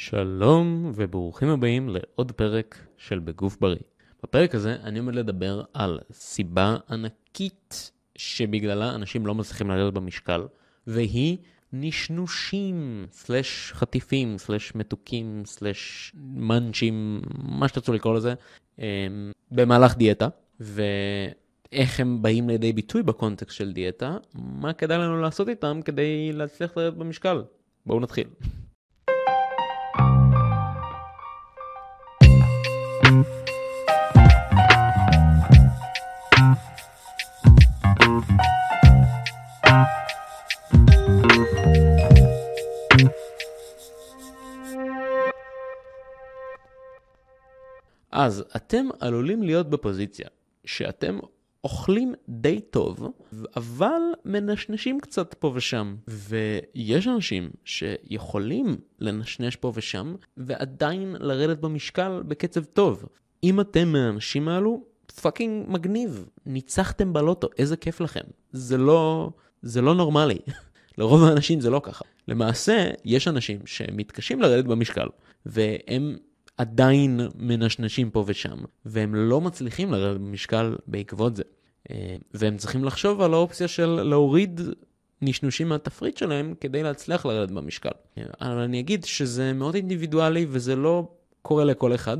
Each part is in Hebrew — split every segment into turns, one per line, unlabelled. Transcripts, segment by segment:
שלום וברוכים הבאים לעוד פרק של בגוף בריא. בפרק הזה אני עומד לדבר על סיבה ענקית שבגללה אנשים לא מצליחים לרדת במשקל, והיא נשנושים, סלש חטיפים, סלש מתוקים, סלש מאנצ'ים, מה שתרצו לקרוא לזה, אמ, במהלך דיאטה, ואיך הם באים לידי ביטוי בקונטקסט של דיאטה, מה כדאי לנו לעשות איתם כדי להצליח לרדת במשקל. בואו נתחיל. אז אתם עלולים להיות בפוזיציה שאתם אוכלים די טוב, אבל מנשנשים קצת פה ושם. ויש אנשים שיכולים לנשנש פה ושם, ועדיין לרדת במשקל בקצב טוב. אם אתם מהאנשים האלו, פאקינג מגניב. ניצחתם בלוטו, איזה כיף לכם. זה לא, זה לא נורמלי. לרוב האנשים זה לא ככה. למעשה, יש אנשים שמתקשים לרדת במשקל, והם עדיין מנשנשים פה ושם, והם לא מצליחים לרדת במשקל בעקבות זה. אה, והם צריכים לחשוב על האופציה של להוריד נשנושים מהתפריט שלהם כדי להצליח לרדת במשקל. אה, אבל אני אגיד שזה מאוד אינדיבידואלי וזה לא קורה לכל אחד,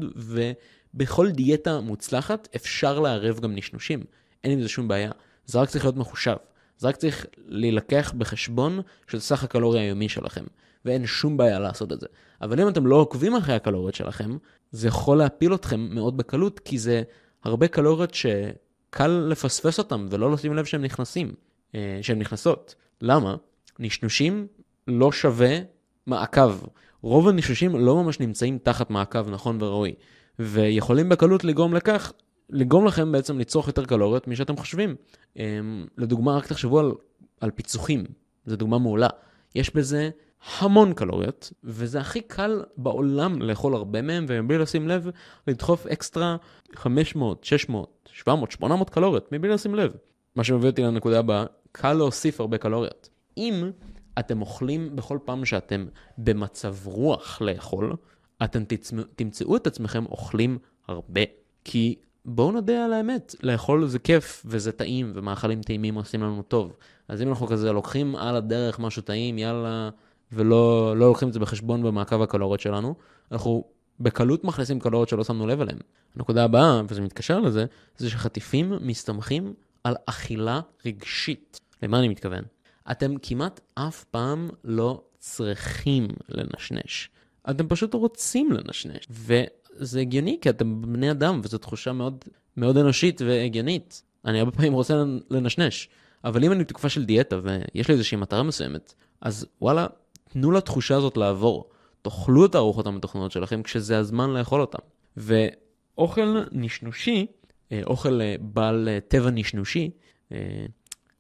ובכל דיאטה מוצלחת אפשר לערב גם נשנושים. אין עם זה שום בעיה. זה רק צריך להיות מחושב. זה רק צריך להילקח בחשבון של סך הקלוריה היומי שלכם. ואין שום בעיה לעשות את זה. אבל אם אתם לא עוקבים אחרי הקלוריות שלכם, זה יכול להפיל אתכם מאוד בקלות, כי זה הרבה קלוריות שקל לפספס אותם ולא לשים לב שהם נכנסים, אה, שהם נכנסות. למה? נשנושים לא שווה מעקב. רוב הנשנושים לא ממש נמצאים תחת מעקב נכון וראוי, ויכולים בקלות לגרום לכך, לגרום לכם בעצם לצרוך יותר קלוריות משאתם חושבים. אה, לדוגמה, רק תחשבו על, על פיצוחים, זו דוגמה מעולה. יש בזה המון קלוריות, וזה הכי קל בעולם לאכול הרבה מהם, ומבלי לשים לב, לדחוף אקסטרה 500, 600, 700, 800 קלוריות, מבלי לשים לב. מה שמביא אותי לנקודה הבאה, קל להוסיף הרבה קלוריות. אם אתם אוכלים בכל פעם שאתם במצב רוח לאכול, אתם תמצאו את עצמכם אוכלים הרבה. כי בואו נודה על האמת, לאכול זה כיף וזה טעים, ומאכלים טעימים עושים לנו טוב. אז אם אנחנו כזה לוקחים על הדרך משהו טעים, יאללה... ולא לא לוקחים את זה בחשבון במעקב הקלוריות שלנו, אנחנו בקלות מכניסים קלוריות שלא שמנו לב אליהן. הנקודה הבאה, וזה מתקשר לזה, זה שחטיפים מסתמכים על אכילה רגשית. למה אני מתכוון? אתם כמעט אף פעם לא צריכים לנשנש. אתם פשוט רוצים לנשנש. וזה הגיוני, כי אתם בני אדם, וזו תחושה מאוד, מאוד אנושית והגיונית. אני הרבה פעמים רוצה לנשנש. אבל אם אני בתקופה של דיאטה ויש לי איזושהי מטרה מסוימת, אז וואלה, תנו לתחושה הזאת לעבור. תאכלו את הארוחות המתוכננות שלכם כשזה הזמן לאכול אותם. ואוכל נשנושי, אה, אוכל אה, בעל אה, טבע נשנושי,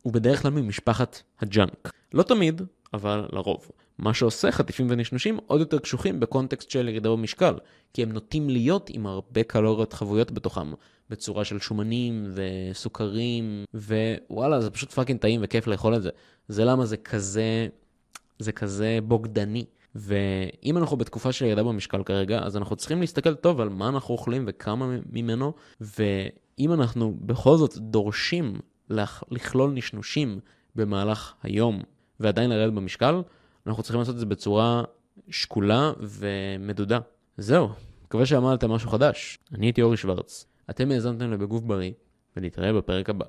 הוא בדרך כלל ממשפחת הג'אנק. לא תמיד, אבל לרוב. מה שעושה חטיפים ונשנושים עוד יותר קשוחים בקונטקסט של ירידה במשקל, כי הם נוטים להיות עם הרבה קלוריות חבויות בתוכם, בצורה של שומנים וסוכרים, ווואלה, זה פשוט פאקינג טעים וכיף לאכול את זה. זה למה זה כזה זה כזה בוגדני. ואם אנחנו בתקופה של ירידה במשקל כרגע, אז אנחנו צריכים להסתכל טוב על מה אנחנו אוכלים וכמה ממנו, ואם אנחנו בכל זאת דורשים לכלול נשנושים במהלך היום ועדיין לרדת במשקל, אנחנו צריכים לעשות את זה בצורה שקולה ומדודה. זהו, מקווה שאמרתם משהו חדש. אני הייתי אורי שוורץ, אתם האזנתם לבגוף בריא, ונתראה בפרק הבא.